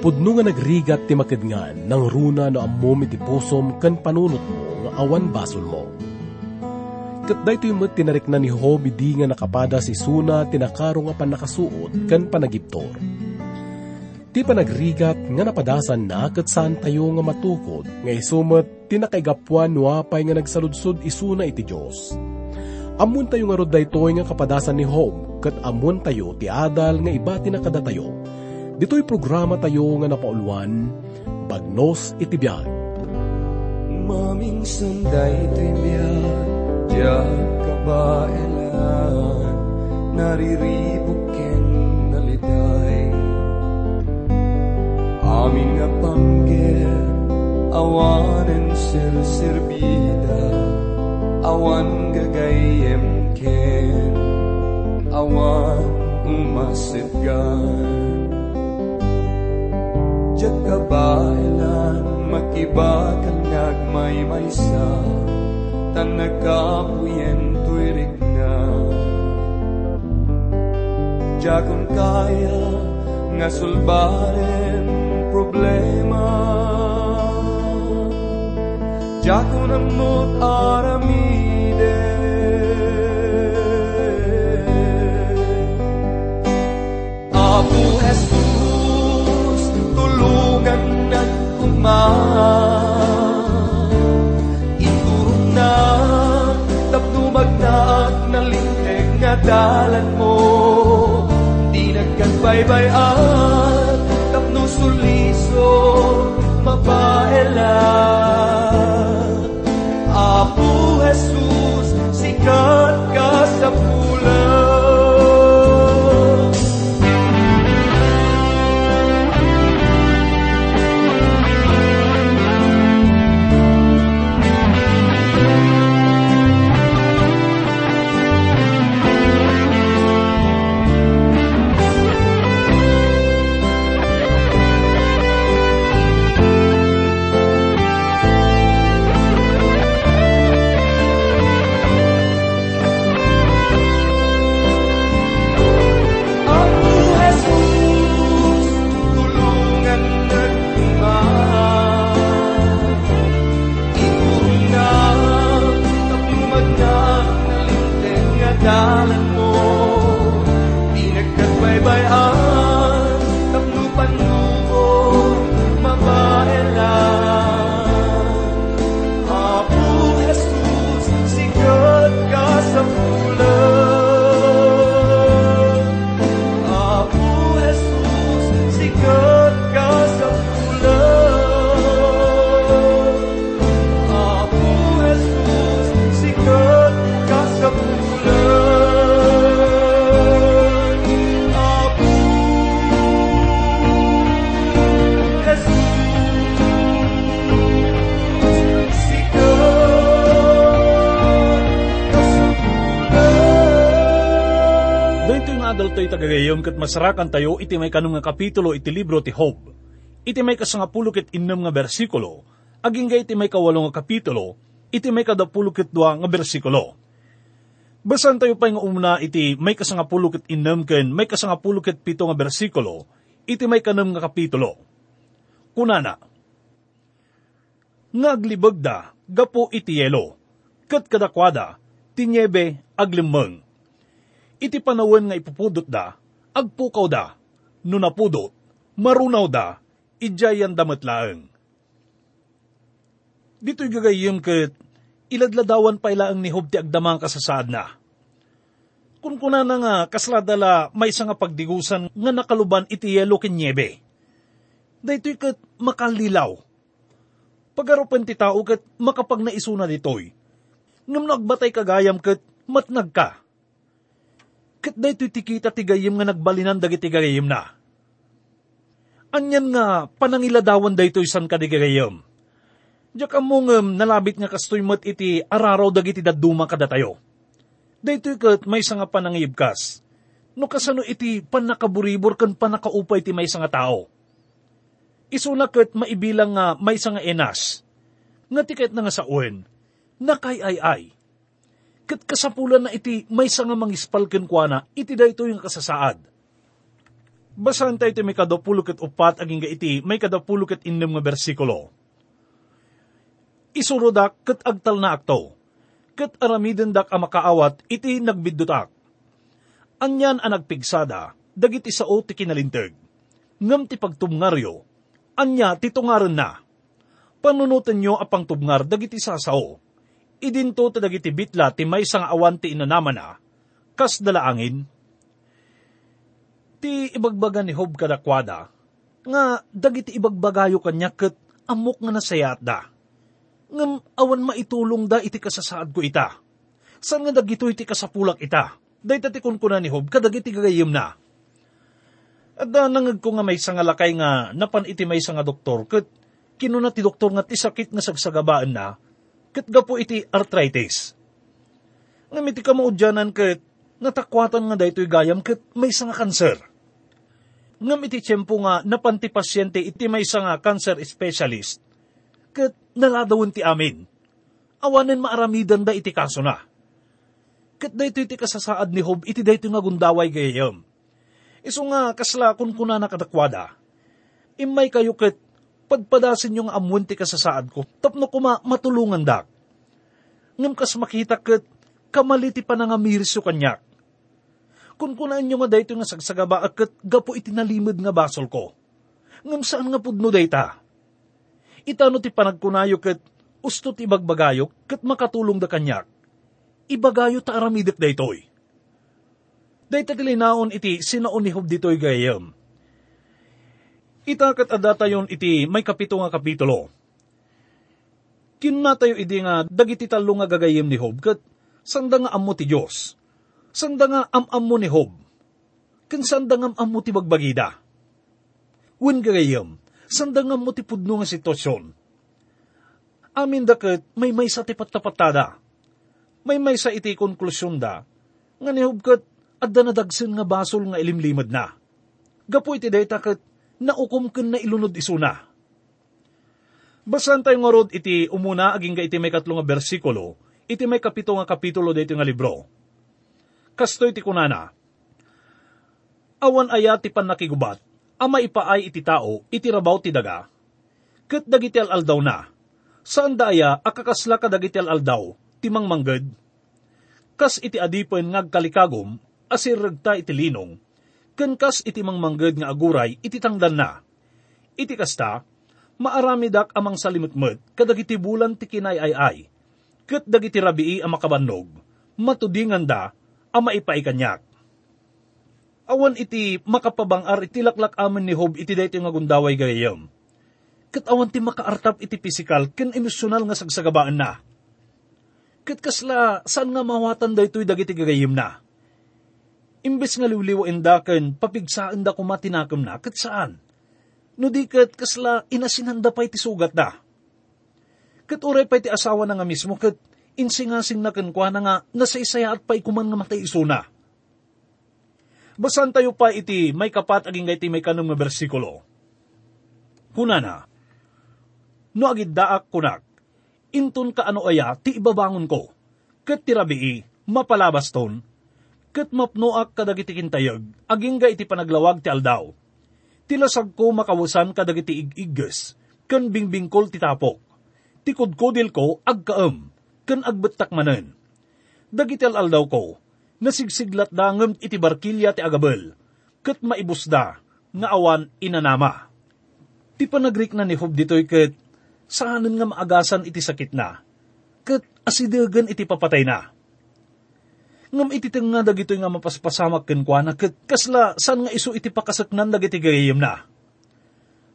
Pudno nga nagrigat ti makidngan ng runa no ammom iti pusom kan panunot mo nga awan basol mo. Kat daytoy met tinarik na ni Job di nga nakapada si Suna tinakaro nga panakasuot kan panagiptor. Ti panagrigat nga napadasan na kat saan tayo nga matukod nga isumet tinakaigapwan nuapay nga nagsaludsod isuna iti Diyos. Amun tayo nga rod daytoy nga kapadasan ni Job kat amun tayo ti adal nga iba tinakadatayo Dito'y programa tayo nga napauluan, Bagnos Itibiyag. Maming sunday tribiyag, diya kabailan, nariribukin naliday. Amin nga panggir, awanen sir-sirbida, awan gagayem ken, awan umasitgan. Diyak kabailan, makibakan ngagmay maysa, tan nagkapuyen tuirik na. Kaya nga sulbarin problema. Diyakon amot aramide. Apo Jesus, tulungan ng kumahan. Iturong na, tapnumag na at nalinteg nga dalan mo. Di nagkagbaybayan, tapno suliso, mapaelan. Apo Jesus, nagkagbaybayan, tagagayom kat masarakan tayo iti may kanong nga kapitulo iti libro ti Job. Iti may kasangapulo ket innem nga bersikulo, aging iti may kawalo nga kapitulo, iti may kadapulo ket dua nga bersikulo. Basan tayo pa nga umuna iti may kasangapulo ket innem ken may kasangapulo ket pito nga bersikulo, iti may kanam nga kapitulo. Kunana, Ngaglibag da, gapo iti yelo, kat kadakwada, tinyebe aglimeng iti panawen nga ipupudot da, agpukaw da, no napudot, marunaw da, idyayan damatlaeng. Dito'y gagayim kat, iladladawan pa ilaang ni Hob ti agdamang kasasaad na. Kung kuna na nga, kasladala may nga pagdigusan nga nakaluban iti yelo kinyebe. Dito'y kat makalilaw. Pagarupan ti tao kat makapag naisuna dito'y. Ngam nagbatay kagayam kat matnag ka kat daytoy tikita tigayim nga nagbalinan dagiti gagayim na. Anyan nga panangiladawan daytoy san kadigagayim. Diyak among um, nalabit nga kastoy mat iti araraw dagiti daduma kadatayo. Daytoy kat may nga panangibkas. No kasano iti panakaburibor kan panakaupay ti may nga tao. Isuna kat maibilang nga may nga enas. Nga tiket na nga sa uwen. Nakay ay ay kat kasapulan na iti may nga mangispal ken kuana iti dayto yung kasasaad. Basahan tayo iti may kadapulukit upat aging iti may kadapulukit innem nga bersikulo. Isurudak kat agtal na akto, kat aramiden dak ang makaawat iti nagbidutak. Anyan ang nagpigsada, dagiti sao ti kinalintag. Ngam ti pagtumngaryo, anya ti tungaren na. Panunutan nyo apang tubngar dagiti sasao. Idinto ta dagiti bitla ti may sang awan ti inanaman na, kas dalaangin. Ti ibagbaga ni Hob kadakwada, nga dagiti ibagbagayo kanya ket amok nga nasayat da. Ngam awan maitulong da iti kasasaad ko ita. San nga dagito iti kasapulak ita? Day tatikon ko na ni Hob kadagiti gagayim na. At da nangag ko nga may nga lakay nga napan iti may nga doktor ket kinuna ti doktor nga ti sakit nga sagsagabaan na ket gapo iti arthritis. Ngam iti kamaudyanan ket natakwatan nga daytoy gayam ket may nga kanser. Ngam iti tiyempo nga napanti pasyente iti may nga cancer specialist ket naladawon ti amin. Awanen maaramidan da iti kaso na. Ket daytoy iti kasasaad ni Hob iti daytoy nga gundaway gayam. Iso nga kasla kun kuna nakadakwada. Imay kayo ket padpadasin yung amuan ti kasasaad ko, tapno kuma matulungan dak. Ngam kas makita ket kamaliti pa nga miris kanyak. Kung kunaan nyo nga dayto nga sagsagaba akat gapo itinalimod nga basol ko. Ngam saan nga pudno dayta? Itano ti panagkunayo ket usto ti bagbagayo ket makatulong da kanyak. Ibagayo ta aramidek daytoy. Dayta tilinaon iti sinaon ni Hob ditoy gayam. Itakat adata yon iti may kapito nga kapitulo. Kinuna tayo idi nga dagiti talo nga gagayem ni Hob ket sanda nga ammo ti Dios. Sanda nga am-ammo ni Hob. Ken sanda nga ammo ti bagbagida. Wen gagayem, sanda nga ammo ti pudno nga sitwasyon. Amin daket may may sa ti patapattada. May may sa iti konklusyon da nga ni Hob ket adda nadagsen nga basol nga ilimlimad na. Gapo iti dayta ket naukom ken na ilunod isuna. Basan tayo nga rod iti umuna aging ga iti may katlo nga bersikulo, iti may kapito nga kapitulo dito nga libro. Kastoy ti kunana, Awan aya ti panakigubat, ama ipaay iti tao, iti rabaw ti daga, ket dagiti aldaw na, saan da aya akakasla ka dagiti aldaw, timang mangged, kas iti adipen ngagkalikagom, asir regta iti linong, ken kas iti mangmangged nga aguray iti tangdan na. Iti kasta, maaramidak amang salimutmet kadagiti bulan ti kinayayay, ket dagiti rabii ang makabannog, matudingan da, ama ipaikanyak. Awan iti makapabangar iti laklak amin ni Hob iti dayto nga gundaway gayam. Ket awan ti makaartap iti pisikal ken emosyonal nga sagsagabaan na. Ket kasla saan nga mawatan daytoy dagiti gagayim na Imbes nga liwliwa indaken, papigsaan da kumatinakam na, kat saan? No di kat kasla inasinanda pa iti sugat da. Kat uray pa iti asawa na nga mismo, kat insingasing na kankwa na nga nasaysaya at pa ikuman nga matay isuna. Basan tayo pa iti may kapat aging iti may kanong nga bersikulo. Kunana, no agid daak kunak, inton ka ano aya ti ibabangon ko, kat tirabii, mapalabas ton, ket mapnoak kadagiti kintayag, aging ga iti panaglawag ti aldaw. Tilasag ko makawusan kadagiti ig-igges, ken bingbingkol ti tapok. Tikudkodil ko agkaem, ken agbetak manen. Dagiti aldaw ko, nasigsiglat dangem iti barkilya ti agabel, ket maibusda, nga awan inanama. Ti panagrik na ni Hob ditoy ket, saanen nga maagasan iti sakit na, ket asidagan iti papatay na ngam iti nga dagito nga mapaspasamak ken kwa na ket kasla san nga iso iti pakasaknan dagiti gayem na.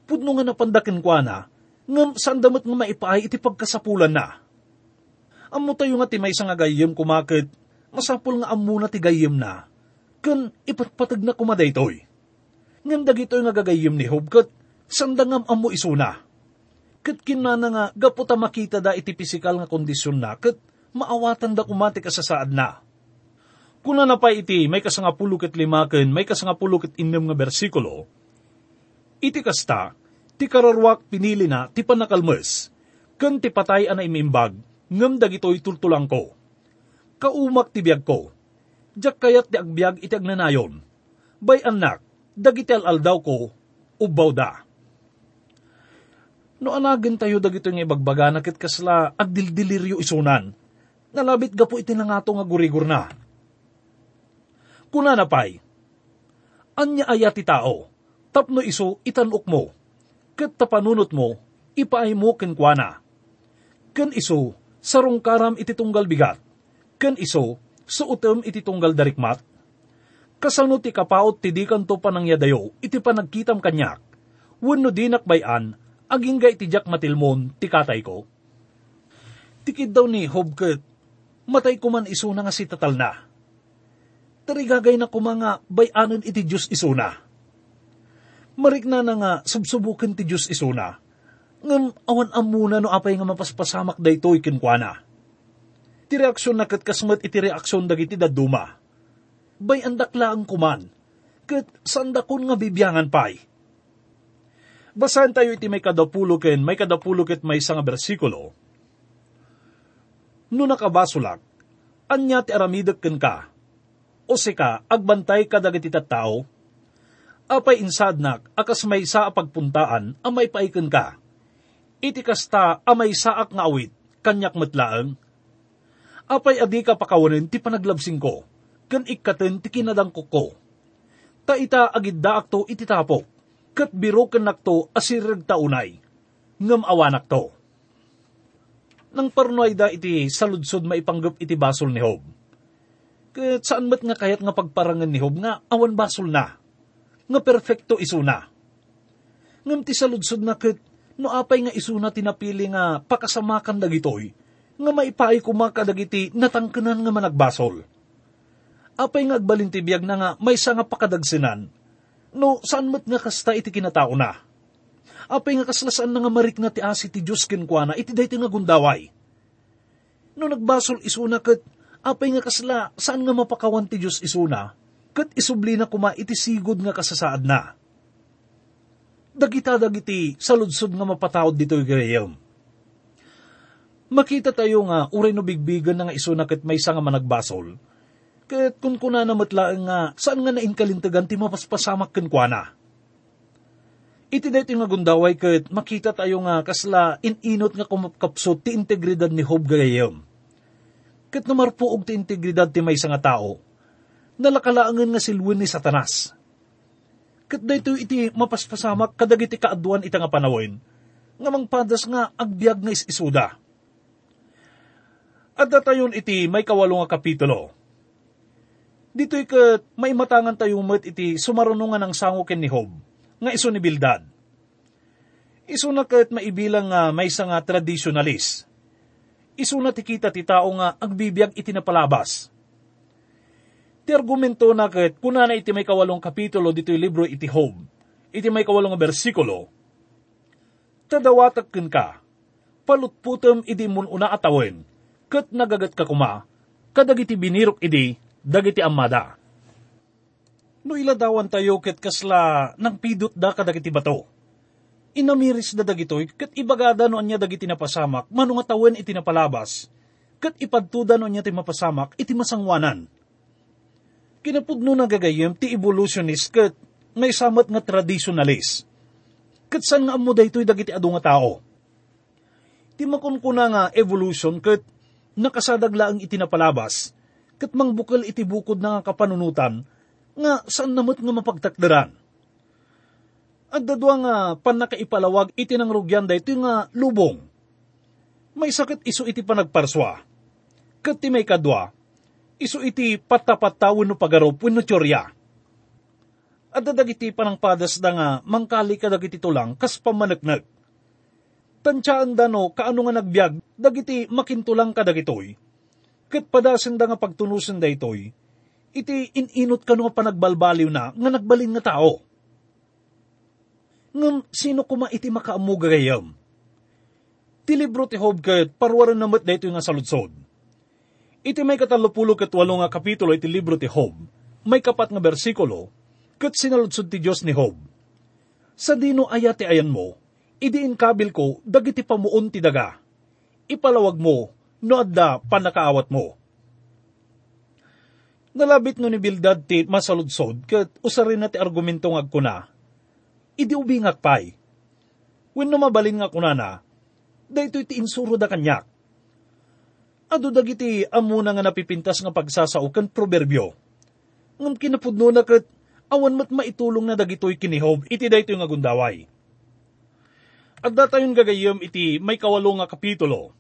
Pudno nga napandaken kwa na, ngam san damat nga maipaay iti pagkasapulan na. Amo tayo nga ti may nga gayem kumakit, masapul nga amo na ti gayem na, ken ipatpatag na kumadaytoy. Ngam dagito nga gagayem ni Hob ket sandangam amo isuna. Ket kinana nga gaputa makita da iti pisikal nga kondisyon na ket maawatan da kumati kasasaad na Kuna na pa iti may kasangapulo ket lima ken may kasangapulo ket innem nga bersikulo, iti kasta, ti kararwak pinili na ti panakalmes, ken ti patay ana imimbag, ngem dagitoy tultulang ko. Kaumak ti biyag ko, jak kayat ti agbyag iti agnanayon. Bay anak, Dagiti aldaw ko, ubaw da. No anagin tayo dagito nga ibagbaga na kit kasla agdildiliryo isunan. Nalabit ga po itinangato nga gurigor na. Kuna na pay, anya aya ti tao, tapno iso itanok mo, kat tapanunot mo, ipaay mo kenkwana. Ken iso, sarong karam iti tunggal bigat, ken iso, suutem iti tunggal darikmat, kasano ti kapaot ti di kanto panangyadayo, iti panagkitam kanyak, wenno dinak bayan, aging ga iti jak matilmon, ti katay ko. Tikid daw ni Hobket, matay ko man iso na nga si tatal na. Tarigagay na kumanga bayanan iti Diyos isuna. Marik na nga subsubukin ti Diyos isuna. Ngam awan amuna no apay nga mapaspasamak daytoy kinkwana. Ti reaksyon na katkasmat iti reaksyon dagiti daduma. Bay andakla ang kuman. Kat sandakon nga bibyangan pay. Basahan tayo iti may kadapulo ken may kadapulo ket may nga bersikulo. No nakabasulak, anya ti aramidek ken ka, o sika, agbantay ka dagiti tao, apay insadnak, akas may sa pagpuntaan, amay paiken ka. Iti kasta, amay saak nga awit, kanyak matlaang. Apay adi ka pakawanin, ti panaglabsing ko, kan ikaten ti kinadang ko. Ta ita agiddaak to iti tapok, kat biro nakto asirag taunay, ngam awanak to. Nang parnoy da iti saludsod maipanggap iti basol ni Hob Ket saan mat nga kayat nga pagparangan ni Hob nga awan basol na. Nga perfecto isuna. Ngam ti saludsod na ket no apay nga isuna tinapili nga pakasamakan dagitoy nga maipay kumaka dagiti natangkenan nga managbasol. Apay nga agbalintibiyag na nga may nga pakadagsinan. No saan mat nga kasta iti kinatao na. Apay nga kaslasaan na nga marik nga ti asi ti Diyos kinkwana iti dayti nga gundaway. No nagbasol isuna ket apay nga kasla, saan nga mapakawan ti Diyos isuna, kat isubli na kuma iti sigod nga kasasaad na. Dagita dagiti, saludsod nga mapatawad dito gayam. Makita tayo nga, uray no bigbigan nga isuna kat may nga managbasol, kat kung kuna na matlaan nga, saan nga nainkalintagan ti mapaspasamak kenkwana. Iti dito nga gundaway kat makita tayo nga kasla ininot nga kumapkapso ti integridad ni Hob gayam ket namarpuog ti integridad ti may nga tao, nalakalaangan nga silwin ni satanas. Ket dayto iti mapaspasamak kadagiti kaaduan ita nga panawin, nga mangpadas nga agbyag nga isisuda. At datayon iti may kawalo nga kapitulo. Dito'y kat may matangan tayo met iti sumarunungan ng sango ken ni Hob, nga iso ni Bildad. Iso na kat maibilang nga may nga traditionalist, isuna ti kita ti tao nga agbibiyag iti napalabas. Ti argumento na ket kuna na iti may kawalong kapitulo dito libro iti Hob, iti may kawalong bersikulo, tadawatag ken ka, palutputem idi mun una atawin, ket nagagat ka kuma, kadag iti binirok idi, dagiti amada. No iladawan tayo ket kasla nang pidot da kadag iti bato inamiris da dagitoy, kat ibagada no anya dagiti napasamak, mano nga tawen iti napalabas, kat ipadtuda no anya ti mapasamak, iti masangwanan. Kinapudno na gagayem ti evolutionist kat may samat nga traditionalist. Kat saan nga amo daytoy dagiti adu nga tao? Ti makunkuna nga evolution kat nakasadagla ang itinapalabas, kat mangbukal iti bukod na nga kapanunutan, nga saan namot nga mapagtakdaran at dadwa nga panakaipalawag iti nang rugyan da nga lubong. May sakit iso iti panagparswa. Kat ti may kadwa, iso iti patapatawin no pagarop no tsorya. At dadag iti panang padas da nga mangkali ka dagiti tulang kas pamanagnag. Tansyaan da no kaano nga nagbiag dagiti makintulang ka dagitoy. Kat padasin da nga pagtunusin da itoy, iti ininot ka no panagbalbaliw na nga nagbalin nga tao ngam sino kuma iti makaamuga gayam. Ti libro ti Hob ket parwaran namat dayto nga saludsod. Iti may katalupulo ket walo nga kapitulo iti libro ti Hob, may kapat nga bersikulo, ket sinaludsod ti Dios ni Hob. Sa dino ayati ayan mo, idiin kabil ko dagiti pamuon ti daga. Ipalawag mo, no adda panakaawat mo. Nalabit no ni Bildad ti masaludsod kat usarin na ti argumento nga kuna. Idi ubingak pay. When no mabalin nga kuna na, dahito iti insuro da kanyak. Ado dagiti amuna nga napipintas nga pagsasao kan proverbio. Ngam kinapudno na kat awan mat maitulong na dagitoy kinihob iti dayto nga gundaway. At datayon gagayom iti may kawalo nga kapitulo.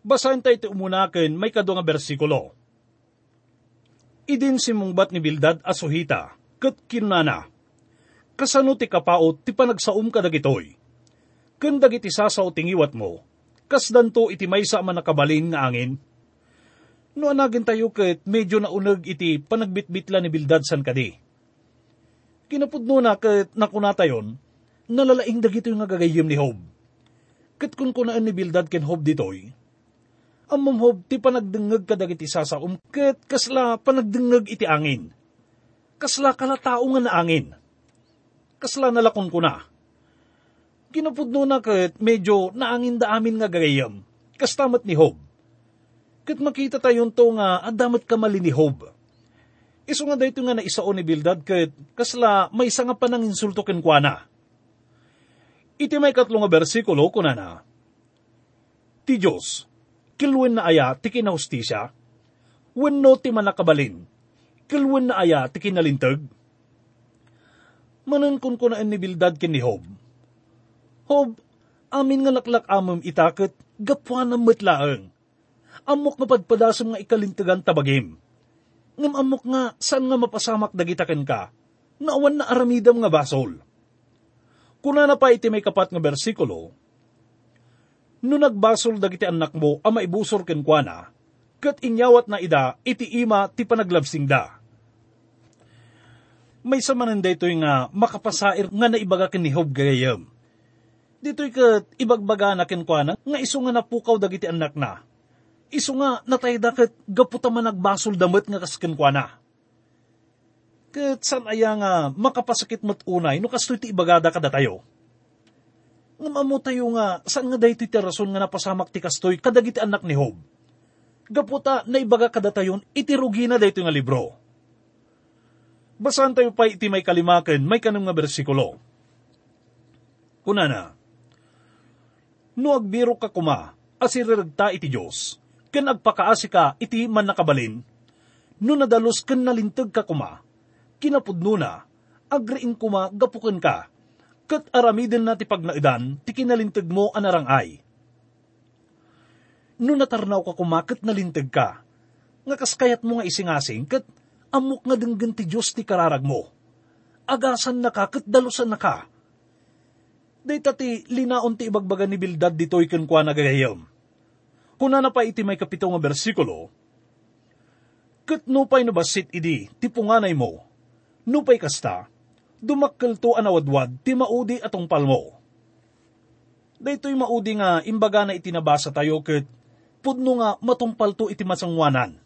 Basahin tayo iti umunaken may kado nga bersikulo idin si mungbat ni Bildad asuhita, kat kinana. Kasano ti kapaot ti panagsaum ka dagitoy. Kun dagiti sasaw tingiwat mo, kas danto iti maysa man nakabalin nga angin. No anagin tayo kat medyo naunag iti panagbitbitla ni Bildad san kadi. Kinapudno na kat nakunatayon, nalalaing dagito nga gagayim ni Hob. Kat kun kunaan ni Bildad ken Hob ditoy, ang mamhob ti panagdengeg kadag iti sasaum ket kasla panagdengeg iti angin. Kasla kala tao nga na angin. Kasla nalakon ko na. Kinapudno na ket medyo naangin da amin nga gagayam. Kastamat ni Hob. Ket makita tayon to nga adamat kamali ni Hob. Iso nga dayto nga naisao ni Bildad ket kasla may isa nga panang insulto ken kuana. Iti may katlo nga bersikulo kuna na. Ti Diyos, kilwen na aya ti kinahustisya, wenno ti manakabalin, kilwen na aya ti kinalintag. Manan kun kunaan ni Bildad ken ni Hob. Hob, amin nga laklak amam itakot, gapwa na matlaang. Amok nga padpadasam nga ikalintagan tabagim. Ngam amok nga, saan nga mapasamak dagitaken ka, nga awan na aramidam nga basol. Kuna na pa iti may kapat nga bersikulo, no nagbasol dagiti anak mo ang maibusor ken kuana, kat inyawat na ida iti ima ti panaglabsing da. May samanan daytoy nga makapasair nga naibaga ken ni Hob gayam. Dito'y kat ibagbaga na ken kuana nga iso nga napukaw dagiti anak na. Iso nga natayda kat gaputa man nagbasol damet nga kasken kuana. Kat san aya nga makapasakit mat unay no kastoy ti ibagada kada tayo nga mamo tayo nga, saan nga dahi ti rason nga napasamak ti kastoy kadagiti anak ni Hob. Gaputa na ibaga kada tayon, itirugi na dahito nga libro. Basahan tayo pa iti may kalimakan, may kanong nga bersikulo. Kuna na, No agbiro ka kuma, asiriragta iti Diyos, ken agpakaasi ka iti man nakabalin, no nadalos ken nalintag ka kuma, kinapudno na, agriin kuma gapuken ka, kat aramidin na ti pagnaidan, ti kinalintag mo anarang ay. No natarnaw ka kumakit nalintag ka, nga kaskayat mo nga isingasing, kat amok nga denggan ti Diyos ti kararag mo. Agasan na ka, kat dalusan na ka. Dayta ti linaon ti ibagbaga ni Bildad dito'y kenkwa na gagayam. Kuna na pa iti may kapito nga bersikulo, Kat nupay nabasit idi, ti punganay mo, nupay kasta, dumakkel to anawadwad ti maudi atong palmo. Daytoy maudi nga imbaga na itinabasa tayo ket pudno nga matumpal to iti masangwanan.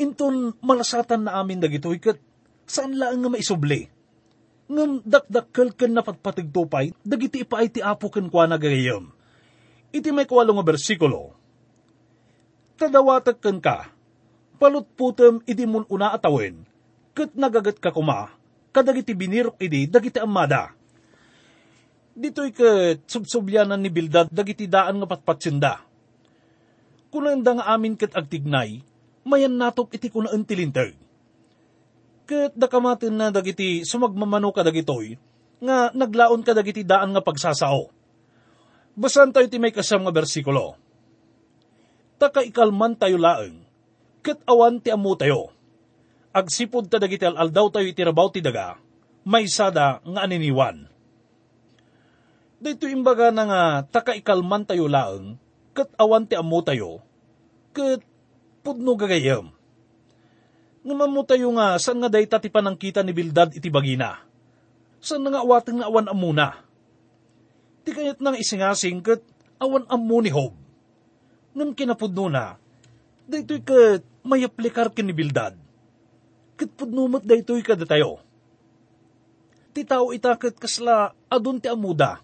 Inton malasatan na amin dagitoy ket saan laang nga maisubli. Ngam dakdakkel ken napatpatigtupay dagiti ipaay ti apo ken kwa nagayam. Iti may kawalo nga bersikulo. Tadawatag ken ka, palutputem idi mun una atawin, ket nagagat ka kuma, kadagiti binirok idi dagiti amada. Dito'y ket subsubyanan ni Bildad dagiti daan nga patpatsinda. Kunanda nga amin ket agtignay, mayan natop iti kunaan tilintag. Ket dakamatin na dagiti sumagmamano ka dagitoy, nga naglaon ka dagiti daan nga pagsasao. Basan tayo ti may kasam nga bersikulo. Taka ikalman tayo laeng, ket awan ti amu tayo agsipod ta dagiti aldaw tayo itirabaw ti daga, may sada nga aniniwan. Dito imbaga na nga takaikalman tayo laeng, kat awan ti amo tayo, kat pudno gagayam. Nga mamu tayo nga saan nga day ti panangkita ni Bildad iti bagina. Saan nga awateng nga awan amuna. Ti kayat nang isingasing kat awan amu ni Hob. Ngam kinapudno na, daytoy kat may aplikar kin ni Bildad ket pudnumot daytoy kada tayo. Ti tao itaket kasla adun ti amuda.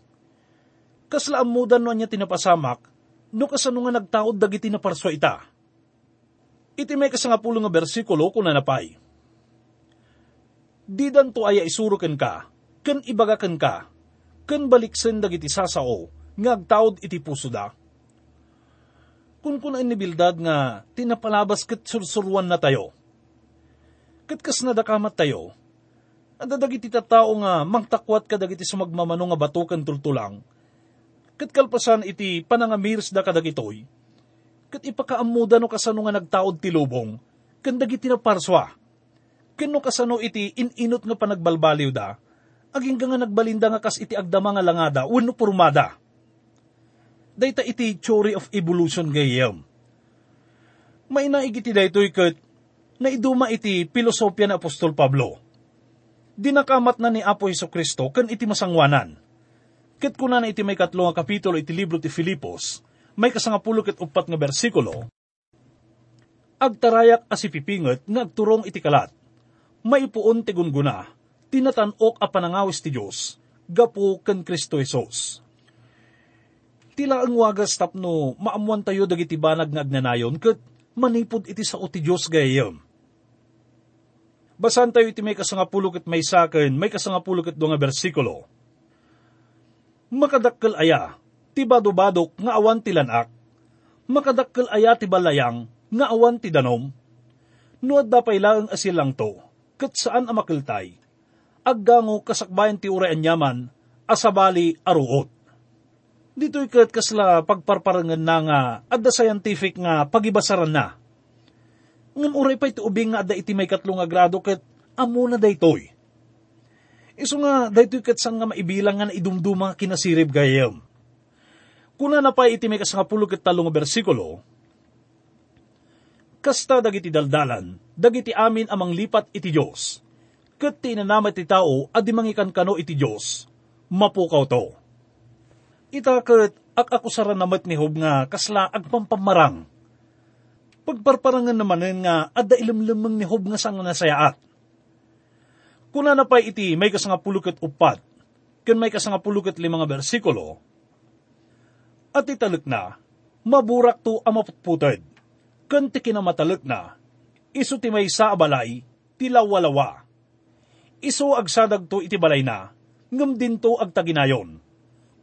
Kasla amuda no anya tinapasamak, no kasano nga nagtaod dagiti na parso ita. Iti may kasangapulo nga bersikulo kuna napay. Di danto aya isuruken ka, ken ibagaken ka, ken baliksen dagiti sasao, nga agtaod iti puso da. Kung kuna inibildad nga tinapalabas ket sursuruan na tayo. Ket kas nadakamat tayo, Anda dagiti tao nga mangtakwat ka dagiti sumagmamano nga batukan tultulang. Ket kalpasan iti panangamirs da kadagitoy. Ket ipakaamuda no kasano nga nagtaod ti lubong. Ken dagiti na parswa. Ken no kasano iti ininot nga panagbalbaliw da. Aging nga nagbalinda nga kas iti agdama nga langada wenno purmada. Dayta iti theory of evolution gayem. May naigiti daytoy ket naiduma iti pilosopya ni Apostol Pablo dinakamat na ni Apo Heso Kristo ken iti masangwanan. Ket kuna na iti may katlo nga kapitulo iti libro ti Filipos, may kasangapulo ket upat nga bersikulo, agtarayak asipipinget nga agturong iti kalat, maipuon ti gunguna, tinatanok a panangawis ti Diyos, gapu ken Kristo Hesus. Tila ang wagas tapno maamuan tayo dagiti banag nga agnanayon ket manipod iti sao ti Diyos gayem Basan tayo iti may kasangapulok at may sakin, may kasangapulok at nga bersikulo. Makadakkel aya, ti badobadok nga awan ti lanak. Makadakkel aya ti balayang, nga awan ti danom. Nuad da pailaang asilang to, kat saan amakiltay. Aggango kasakbayan ti urayan yaman, asabali aruot. Dito'y kat kasla pagparparangan na nga, adda scientific nga pagibasaran na Ngam uray pa iti ubing nga da iti may katlong nga grado ket amo na daytoy. Iso nga daytoy ket sang nga maibilang nga idumduma kinasirib gayem. Kuna na pa iti may kasangapulo ket talong bersikulo, kasta dagiti daldalan, dagiti amin amang lipat iti Dios. Ket tinanamat ti tao adi mangikan kano iti Dios, mapukaw to. Ita ket ak ako saranamat ni Hob nga kasla agpampamarang pagparparangan naman nga adda ilimlimang ni Hob nga sang nasayaat. Kuna na pa iti may kasanga pulukat upat, ken may kasanga pulukat lima nga bersikulo, at italek na, maburak to amaputputad, ken ti kinamatalek na, iso ti may sa abalay, tilawalawa. Iso agsadag to iti balay na, ngam din to agtaginayon.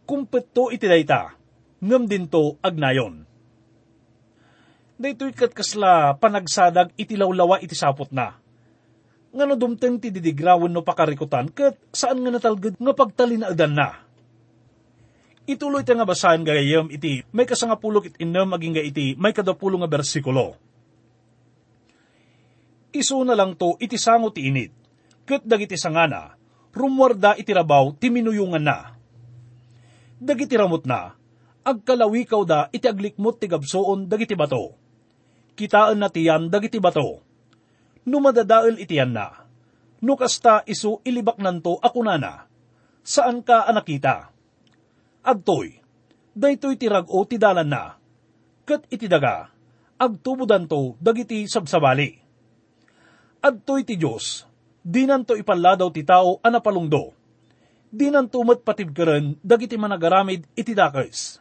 Kumpet to iti dayta, ngam din to agnayon daytoy kat kasla panagsadag iti lawlawa iti sapot na. Nga no dumteng ti didigrawan no pakarikutan, kat saan nga natalgad nga pagtalinaadan na. Ituloy nga basahan gayam iti may kasangapulok it inam maging iti may kadapulo nga bersikulo. Isu na lang to iti sango ti init, kat dagiti sangana, rumwarda iti rabaw ti minuyungan na. Dagiti ramot na, agkalawikaw da iti aglikmot ti gabsoon dagiti bato kitaan na tiyan dagiti bato. Numadadael itiyan na. Nukasta isu ilibak nanto ako nana. Saan ka anakita? Adtoy, daytoy tirag o tidalan na. Kat itidaga, agtubudan to dagiti sabsabali. Adtoy ti Diyos, di nanto ipaladaw ti tao anapalungdo. Di nanto matpatibkaren dagiti managaramid itidakes.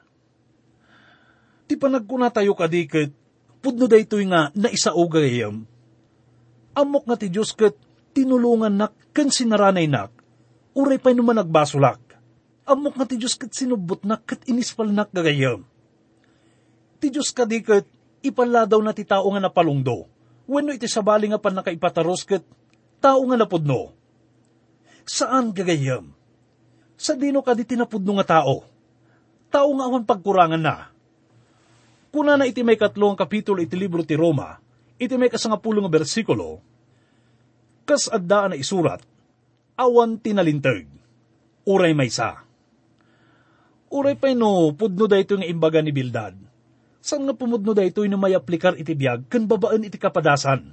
Ti panagkuna tayo kadikit pudno daytoy nga naisauga gayam. Amok nga ti Diyos kat tinulungan nak kan sinaranay nak, uray pa naman nagbasulak. Amok nga ti Diyos kat sinubot nak kat inispal nak gagayam. Ti Diyos ka di kat ipaladaw na ti tao nga napalungdo, wenno iti sabali nga pan nakaipataros kat tao nga napudno. Saan gagayam? Sa dino ka di tinapudno nga tao. Tao nga awan pagkurangan na Kuna na iti may katlong kapitulo iti libro ti Roma, iti may kasangapulong bersikulo, kas adda na isurat, awan tinalintag, uray may sa. Uray pa no, pudno da ito nga imbaga ni Bildad. San nga pumudno da ito no may aplikar iti biyag, kan babaan iti kapadasan.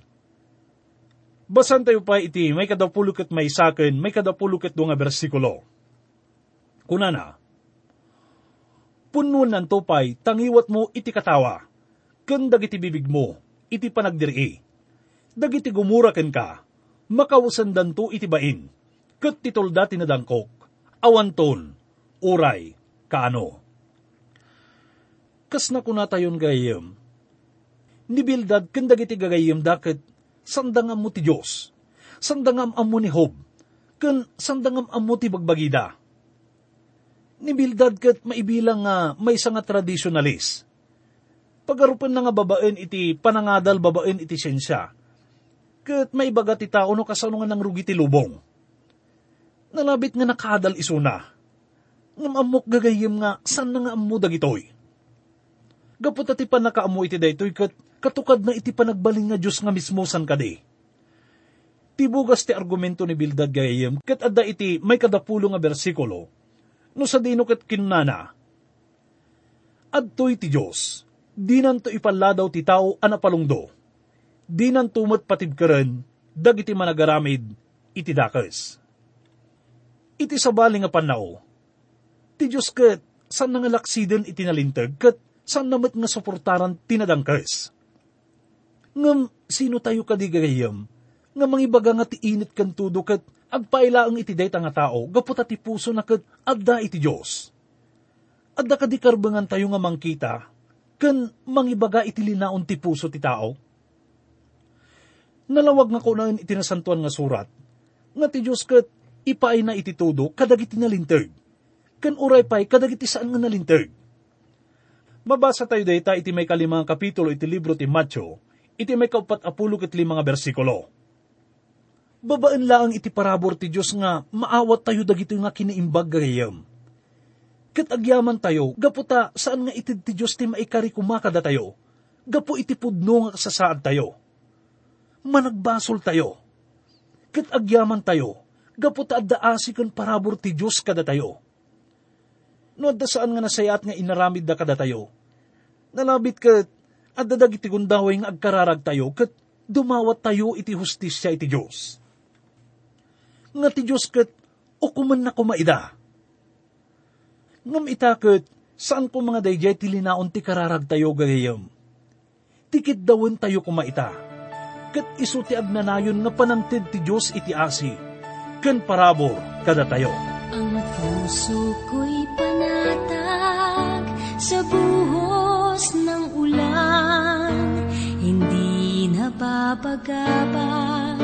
Basan tayo pa iti may kadapulukit may sakin, may kadapulukit do nga bersikulo. Kuna na, punuan ng tupay, tangiwat mo iti katawa. Ken dagiti bibig mo, iti panagdiri. Dagiti gumura ken ka, makawusan danto iti bain. Ket titolda tinadangkok, awanton, uray, kaano. Kas na kunatayon gayem, ni Bildad ken dagiti gagayem daket sandangam mo ti Dios. Sandangam amo ni Hob. Ken sandangam amo ti bagbagida. Ni Bildad ket maibilang nga may nga traditionalist. Pagarupan na nga babaen iti panangadal babaen iti siyensya. Ket may baga ti tao no kasano nga nang rugi ti lubong. Nalabit nga nakadal isuna. Ngam amok gagayem nga san nga amo dagitoy. Gapot ati pa nakaamo iti daytoy ket katukad na iti panagbaling nga Diyos nga mismo san kadi. Tibugas ti argumento ni Bildad gayem, ket adda iti may kadapulo nga bersikulo, no sa dino ket kinunana. Adtoy ti Diyos, di nanto ipaladaw ti tao anapalungdo, di nanto met patibkaren, dagiti managaramid, iti dakes. Iti sabali nga panao, ti Diyos ket, san nga laksiden iti nalintag, ket san namat nga suportaran tinadangkes ngam sino tayo kadigayam, nga mangibaga nga ti init kan tudo kat agpaila ang iti dayta nga tao, gaputa ti puso na kat adda iti Diyos. Adda kadikarbangan tayo nga mangkita, kan mangibaga iti linaon ti puso ti tao. Nalawag nga kunain iti nasantuan nga surat, nga ti Diyos kat ipaay na iti tudo kadagiti kan uray pay kadagiti saan nga nalintag. Mabasa tayo dayta iti may kalimang kapitulo iti libro ti Matthew, iti may kaupat apulo ket mga bersikulo. Babaan lang iti parabor ti Diyos nga maawat tayo dagito nga kinaimbag gayam. Kat agyaman tayo, gaputa saan nga iti ti Diyos ti maikari kumakada tayo, gapu iti pudno nga kasasaad tayo. Managbasol tayo. Kat agyaman tayo, gaputa adda asikan parabor ti Diyos kada tayo. No adda saan nga nasayat nga inaramid da kada tayo. Nalabit kat at dadag iti gundaway nga agkararag tayo, kat dumawat tayo iti hustisya iti Diyos. Nga ti Diyos kat, ukuman na kumaida. Ngam itakot, saan po mga dayjay tilinaon ti kararag tayo gayam? Tikit dawin tayo kumaita. Kat iso ti agnanayon nga panantid ti Diyos iti asi. Ken parabor kada tayo. Ang puso ko'y napapagabag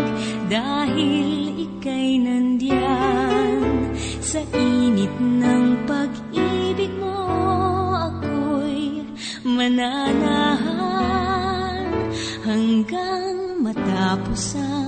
dahil ika'y nandiyan Sa init ng pag-ibig mo ako'y mananahan. Hanggang matapos ang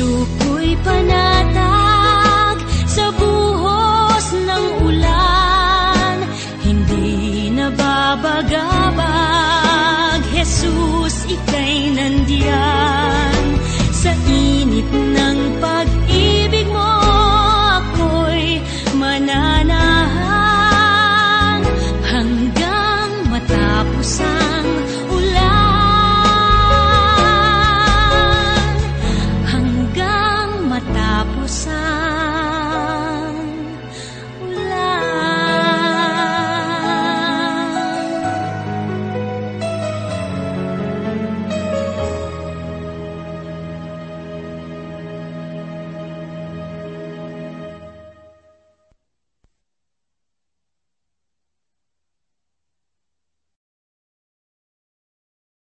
puso ko'y